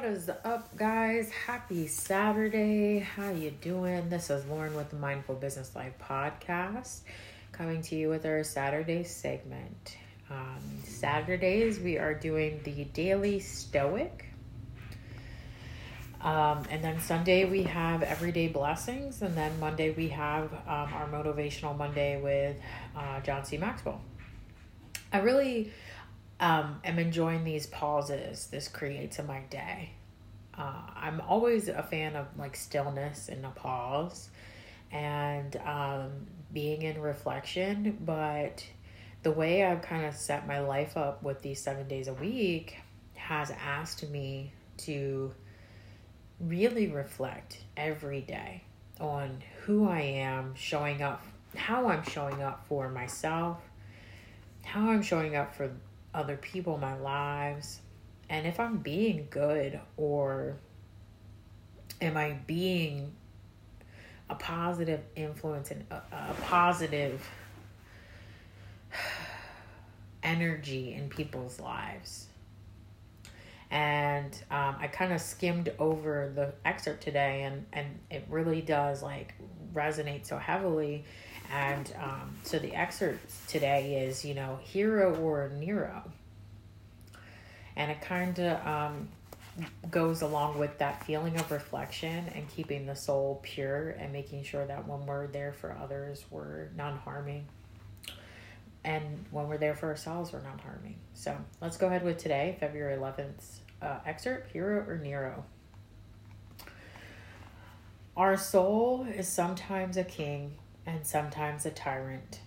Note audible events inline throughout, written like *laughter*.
What is up, guys? Happy Saturday. How you doing? This is Lauren with the Mindful Business Life podcast, coming to you with our Saturday segment. Um, Saturdays we are doing the daily Stoic, um, and then Sunday we have everyday blessings, and then Monday we have um, our motivational Monday with uh, John C. Maxwell. I really um, am enjoying these pauses this creates in my day. Uh, I'm always a fan of like stillness and a pause and um, being in reflection, but the way I've kind of set my life up with these seven days a week has asked me to really reflect every day on who I am, showing up, how I'm showing up for myself, how I'm showing up for other people my lives and if I'm being good or am I being a positive influence and a, a positive *sighs* energy in people's lives. And um, I kind of skimmed over the excerpt today, and, and it really does like resonate so heavily and um, so the excerpt today is, you know, hero or Nero. And it kind of um, goes along with that feeling of reflection and keeping the soul pure and making sure that when we're there for others, we're non harming. And when we're there for ourselves, we're non harming. So let's go ahead with today, February 11th uh, excerpt Hero or Nero. Our soul is sometimes a king and sometimes a tyrant.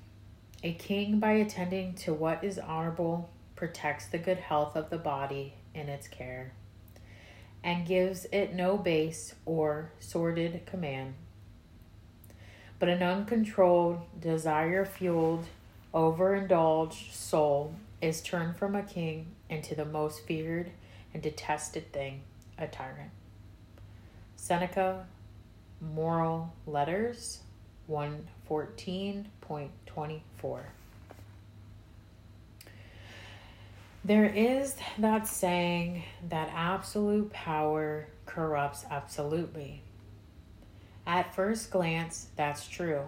A king, by attending to what is honorable, protects the good health of the body in its care, and gives it no base or sordid command. But an uncontrolled, desire fueled, overindulged soul is turned from a king into the most feared and detested thing, a tyrant. Seneca, Moral Letters, 114.24. There is that saying that absolute power corrupts absolutely. At first glance, that's true.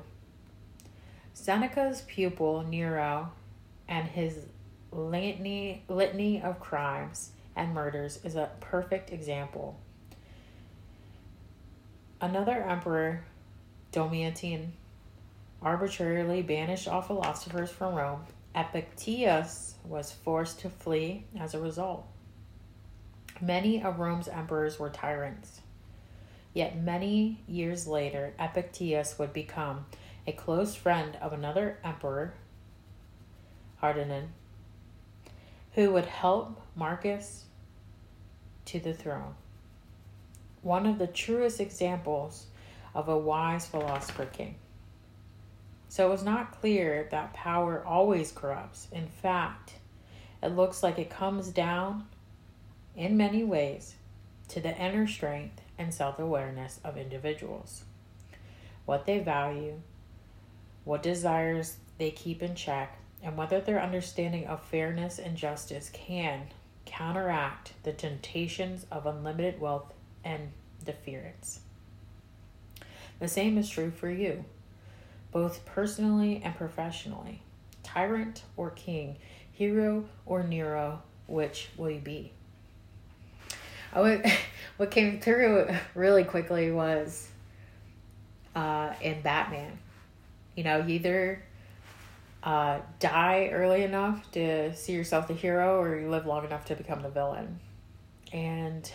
Seneca's pupil, Nero, and his litany, litany of crimes and murders is a perfect example. Another emperor Domitian arbitrarily banished all philosophers from Rome. Epictetus was forced to flee as a result. Many of Rome's emperors were tyrants. Yet many years later, Epictetus would become a close friend of another emperor, Hadrian, who would help Marcus to the throne. One of the truest examples of a wise philosopher king. So it was not clear that power always corrupts. In fact, it looks like it comes down in many ways to the inner strength and self awareness of individuals, what they value, what desires they keep in check, and whether their understanding of fairness and justice can counteract the temptations of unlimited wealth and deference. The same is true for you, both personally and professionally. Tyrant or king, hero or Nero, which will you be? Oh, *laughs* what came through really quickly was uh, in Batman. You know, you either uh, die early enough to see yourself the hero, or you live long enough to become the villain. And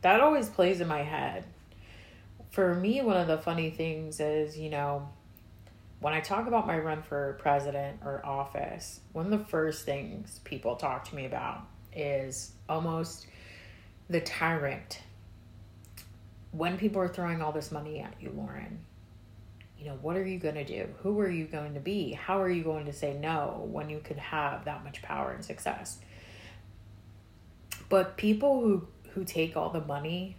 that always plays in my head for me, one of the funny things is, you know, when I talk about my run for president or office, one of the first things people talk to me about is almost the tyrant. When people are throwing all this money at you, Lauren, you know, what are you going to do? Who are you going to be? How are you going to say no when you could have that much power and success? But people who who take all the money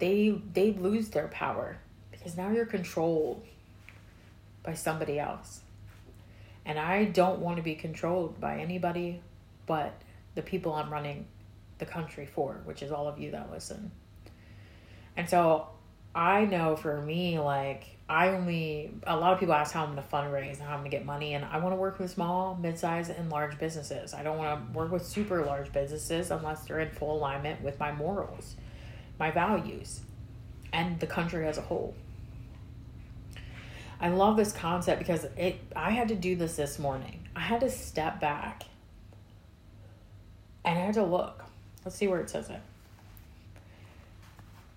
they they lose their power because now you're controlled by somebody else. And I don't want to be controlled by anybody but the people I'm running the country for, which is all of you that listen. And so I know for me, like, I only, a lot of people ask how I'm going to fundraise and how I'm going to get money. And I want to work with small, mid sized, and large businesses. I don't want to work with super large businesses unless they're in full alignment with my morals, my values, and the country as a whole. I love this concept because it I had to do this this morning. I had to step back and I had to look. Let's see where it says it.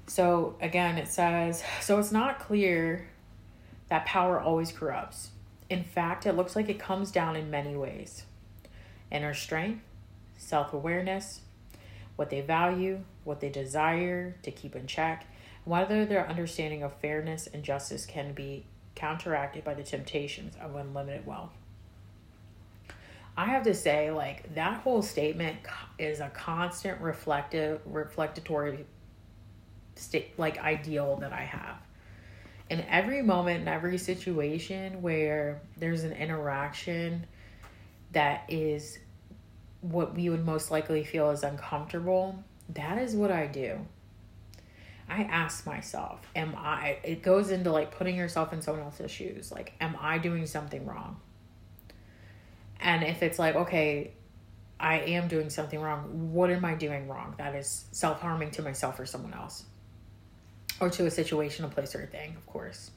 So again, it says so it's not clear that power always corrupts. In fact, it looks like it comes down in many ways inner strength, self awareness, what they value, what they desire to keep in check, whether their understanding of fairness and justice can be counteracted by the temptations of unlimited wealth. I have to say, like, that whole statement is a constant reflective, reflectory state, like, ideal that I have. In every moment, in every situation where there's an interaction that is what we would most likely feel is uncomfortable, that is what I do. I ask myself, am I, it goes into like putting yourself in someone else's shoes. Like, am I doing something wrong? And if it's like, okay, I am doing something wrong, what am I doing wrong that is self harming to myself or someone else? Or to a situation, a place, or a thing, of course.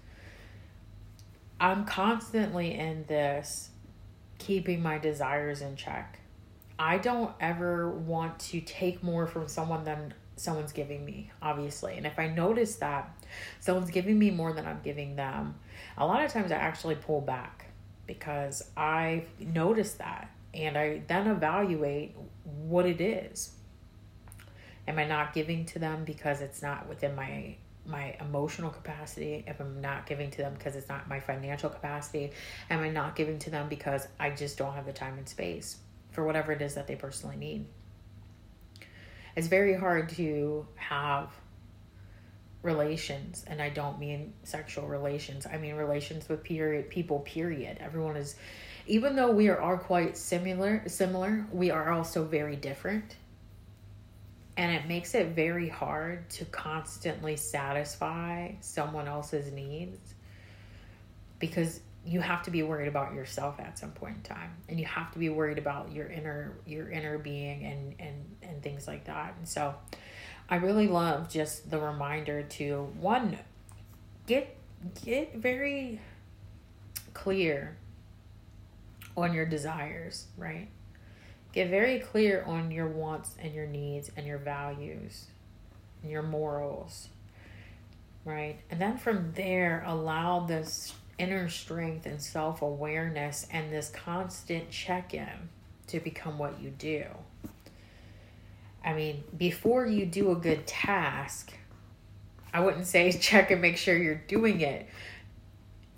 I'm constantly in this keeping my desires in check. I don't ever want to take more from someone than someone's giving me, obviously. And if I notice that someone's giving me more than I'm giving them, a lot of times I actually pull back because I notice that and I then evaluate what it is. Am I not giving to them because it's not within my my emotional capacity? If I'm not giving to them because it's not my financial capacity, am I not giving to them because I just don't have the time and space for whatever it is that they personally need? it's very hard to have relations and i don't mean sexual relations. I mean relations with period people period. Everyone is even though we are all quite similar similar we are also very different. And it makes it very hard to constantly satisfy someone else's needs because you have to be worried about yourself at some point in time. And you have to be worried about your inner your inner being and and and things like that. And so i really love just the reminder to one get get very clear on your desires right? Get very clear on your wants and your needs and your values and your morals right? And then from there allow this inner strength and self awareness and this constant check in to become what you do. I mean, before you do a good task, I wouldn't say *laughs* check and make sure you're doing it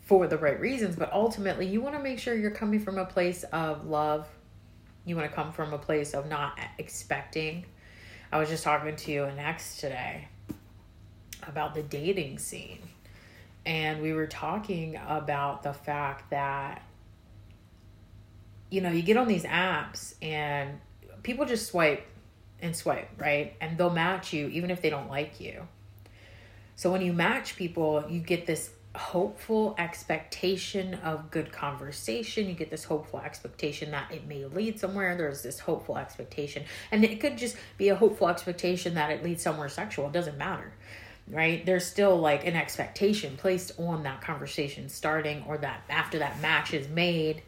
for the right reasons, but ultimately, you want to make sure you're coming from a place of love. You want to come from a place of not expecting. I was just talking to an ex today about the dating scene and we were talking about the fact that you know you get on these apps and people just swipe and swipe right? And they'll match you even if they don't like you. So when you match people you get this hopeful expectation of good conversation. You get this hopeful expectation that it may lead somewhere. There's this hopeful expectation. And it could just be a hopeful expectation that it leads somewhere sexual. It doesn't matter right? There's still like an expectation placed on that conversation starting or that after that match is made,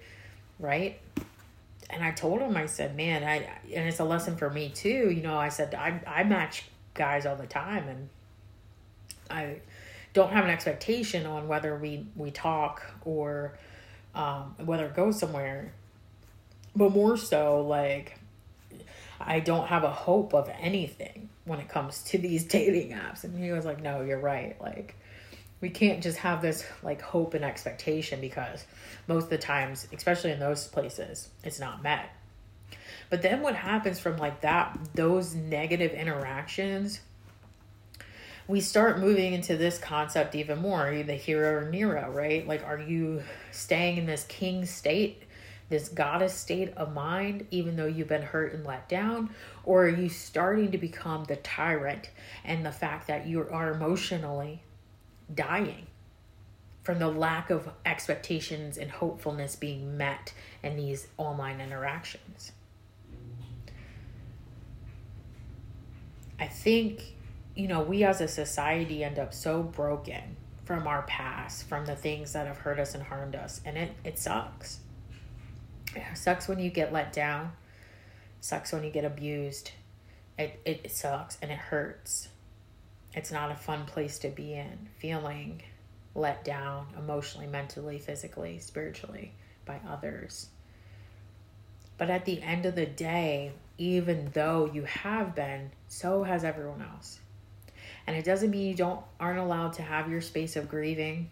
right? And I told him, I said, man, I and it's a lesson for me too. You know, I said I I match guys all the time, and I don't have an expectation on whether we we talk or um, whether it goes somewhere, but more so like I don't have a hope of anything when it comes to these *laughs* dating apps. And he was like, no, you're right. Like, we can't just have this like hope and expectation because most of the times, especially in those places, it's not met. But then what happens from like that, those negative interactions, we start moving into this concept even more the hero or Nero, right? Like, are you staying in this king state this goddess state of mind, even though you've been hurt and let down? Or are you starting to become the tyrant and the fact that you are emotionally dying from the lack of expectations and hopefulness being met in these online interactions? I think, you know, we as a society end up so broken from our past, from the things that have hurt us and harmed us. And it, it sucks. Sucks when you get let down. Sucks when you get abused. It, it sucks and it hurts. It's not a fun place to be in, feeling let down emotionally, mentally, physically, spiritually by others. But at the end of the day, even though you have been, so has everyone else. And it doesn't mean you don't aren't allowed to have your space of grieving.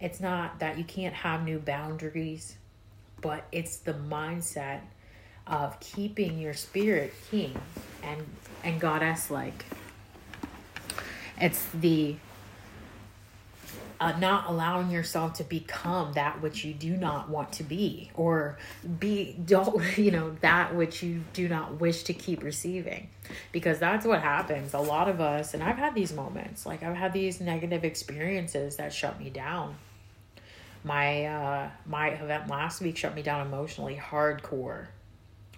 It's not that you can't have new boundaries, but it's the mindset of keeping your spirit king. And and goddess like. It's the uh, not allowing yourself to become that which you do not want to be or be don't *laughs* you know that which you do not wish to keep receiving. Because that's what happens. A lot of us and i've had these moments. Like i've had these negative experiences that shut me down my uh my event last week shut me down emotionally hardcore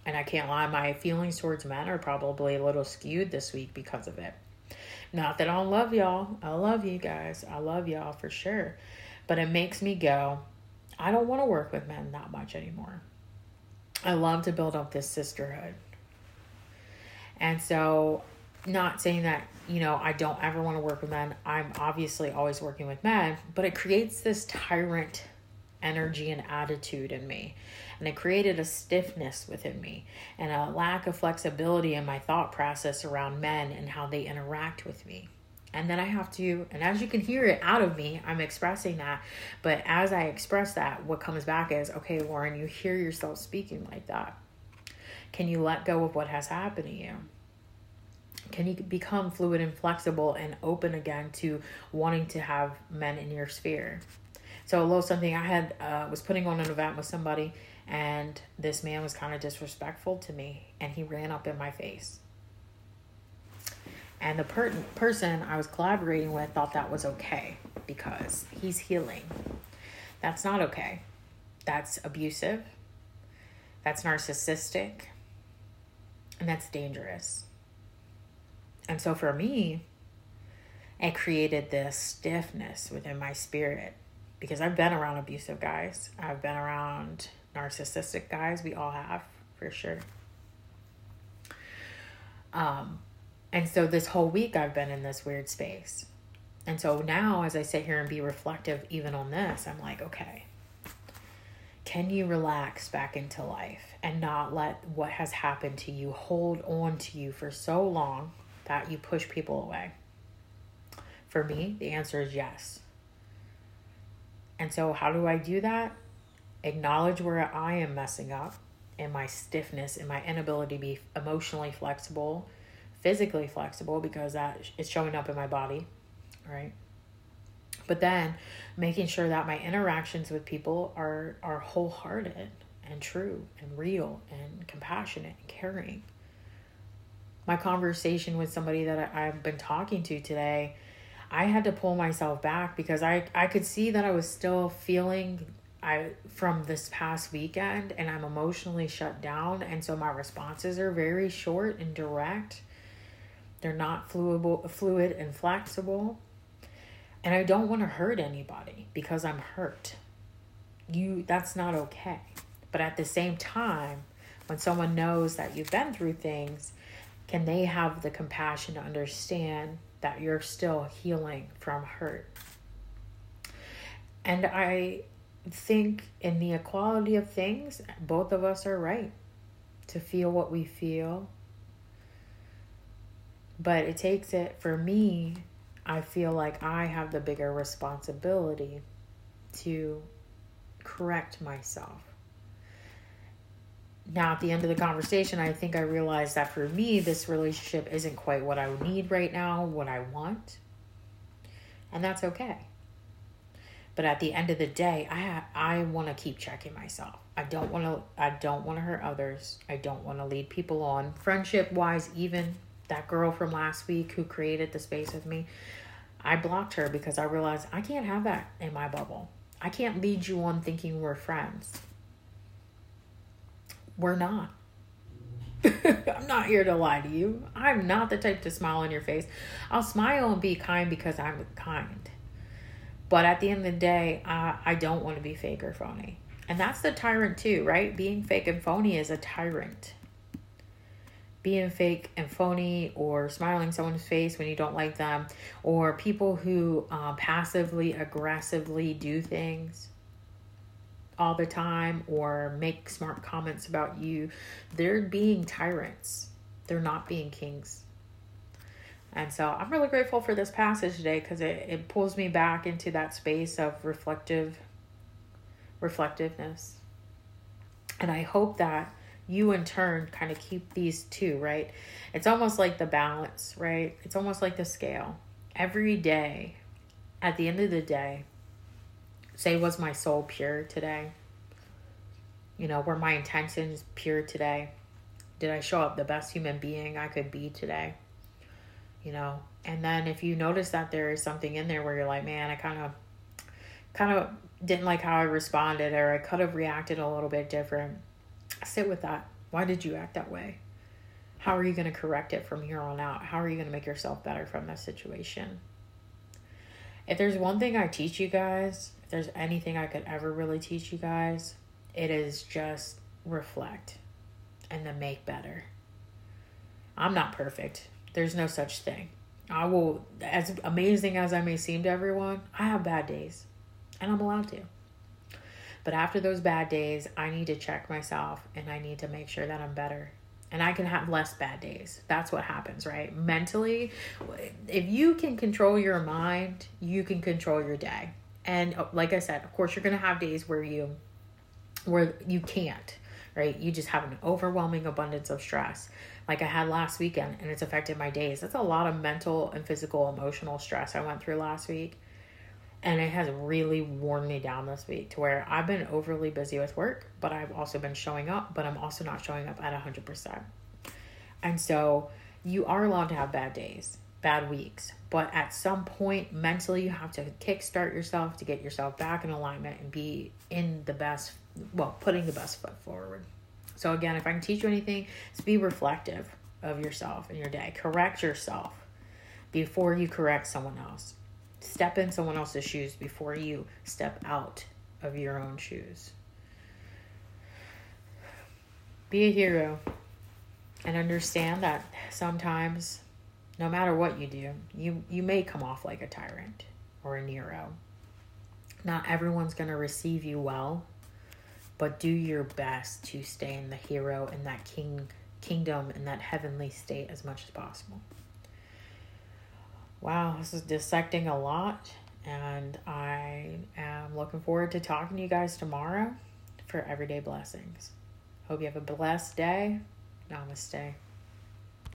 and i can't lie my feelings towards men are probably a little skewed this week because of it not that I don't love y'all. I love you guys. I love y'all for sure. But it makes me go, I don't want to work with men that much anymore. I love to build up this sisterhood. And so, not saying that, you know, I don't ever want to work with men. I'm obviously always working with men, but it creates this tyrant energy and attitude in me and it created a stiffness within me and a lack of flexibility in my thought process around men and how they interact with me. And then I have to, and as you can hear it out of me, I'm expressing that. But as I express that, what comes back is, okay, Lauren, you hear yourself speaking like that. Can you let go of what has happened to you? Can you become fluid and flexible and open again to wanting to have men in your sphere? So a little something I had uh, was putting on an event with somebody, and this man was kind of disrespectful to me and he ran up in my face. And the per- person i was collaborating with thought that was okay because he's healing. That's not okay. That's abusive. That's narcissistic. And that's dangerous and so for me it created this stiffness within my spirit because I've been around abusive guys. I've been around narcissistic guys. We all have, for sure. Um, and so this whole week I've been in this weird space. And so now, as I sit here and be reflective, even on this, I'm like, okay, can you relax back into life and not let what has happened to you hold on to you for so long that you push people away? For me, the answer is yes. And so, how do I do that? acknowledge where I am messing up and my stiffness and my inability to be emotionally flexible, physically flexible because that is showing up in my body, right? But then making sure that my interactions with people are are wholehearted and true and real and compassionate and caring. My conversation with somebody that I've been talking to today, I had to pull myself back because I I could see that I was still feeling I from this past weekend and I'm emotionally shut down and so my responses are very short and direct. They're not fluid fluid and flexible. And I don't want to hurt anybody because I'm hurt. You that's not okay. But at the same time, when someone knows that you've been through things, can they have the compassion to understand that you're still healing from hurt? And I think in the equality of things, both of us are right to feel what we feel. But it takes it for me, I feel like I have the bigger responsibility to correct myself. Now, at the end of the conversation, I think I realized that for me, this relationship isn't quite what I need right now, what I want. And that's okay But at the end of the day, I I want to keep checking myself. I don't want to I don't want to hurt others. I don't want to lead people on. Friendship wise, even that girl from last week who created the space with me, I blocked her because I realized I can't have that in my bubble. I can't lead you on thinking we're friends. We're not. *laughs* I'm not here to lie to you. I'm not the type to smile on your face. I'll smile and be kind because I'm kind. But at the end of the day, I, I don't want to be fake or phony. And that's the tyrant too, right? Being fake and phony is a tyrant. Being fake and phony or smiling someone's face when you don't like them, or people who uh, passively aggressively do things all the time or make smart comments about you, they're being tyrants. They're not being kings. And so I'm really grateful for this passage today because it, it pulls me back into that space of reflective reflectiveness. And I hope that you in turn kind of keep these two, right? It's almost like the balance, right? It's almost like the scale. Every day, at the end of the day, say, was my soul pure today? You know, were my intentions pure today? Did I show up the best human being I could be today? You know, and then if you notice that there is something in there where you're like, man, I kind of, kind of didn't like how I responded, or I could have reacted a little bit different, sit with that. Why did you act that way? How are you going to correct it from here on out? How are you going to make yourself better from this situation? If there's one thing I teach you guys, if there's anything I could ever really teach you guys, it is just reflect and then make better. I'm not perfect. There's no such thing. I will, as amazing as I may seem to everyone, I have bad days and I'm allowed to. But after those bad days, I need to check myself and I need to make sure that I'm better. And I can have less bad days. That's what happens, right? Mentally, if you can control your mind, you can control your day. And uh, like I said, of course, you're going to have days where you where you can't, right? You just have an overwhelming abundance of stress like I had last weekend and it's affected my days. That's a lot of mental and physical emotional stress I went through last week and it has really worn me down this week to where I've been overly busy with work, but I've also been showing up, but I'm also not showing up at 100%. And so you are allowed to have bad days, bad weeks, but at some point mentally you have to kickstart yourself to get yourself back in alignment and be in the best, well, putting the best foot forward. So again, if I can teach you anything, it's be reflective of yourself and your day. Correct yourself before you correct someone else step in someone else's shoes before you step out of your own shoes. Be a hero and understand that sometimes no matter what you do, you you may come off like a tyrant or a Nero. Not everyone's going to receive you well, but do your best to stay in the hero in that king kingdom in that heavenly state as much as possible. Wow, this is dissecting a lot, and I am looking forward to talking to you guys tomorrow for everyday blessings. Hope you have a blessed day. Namaste.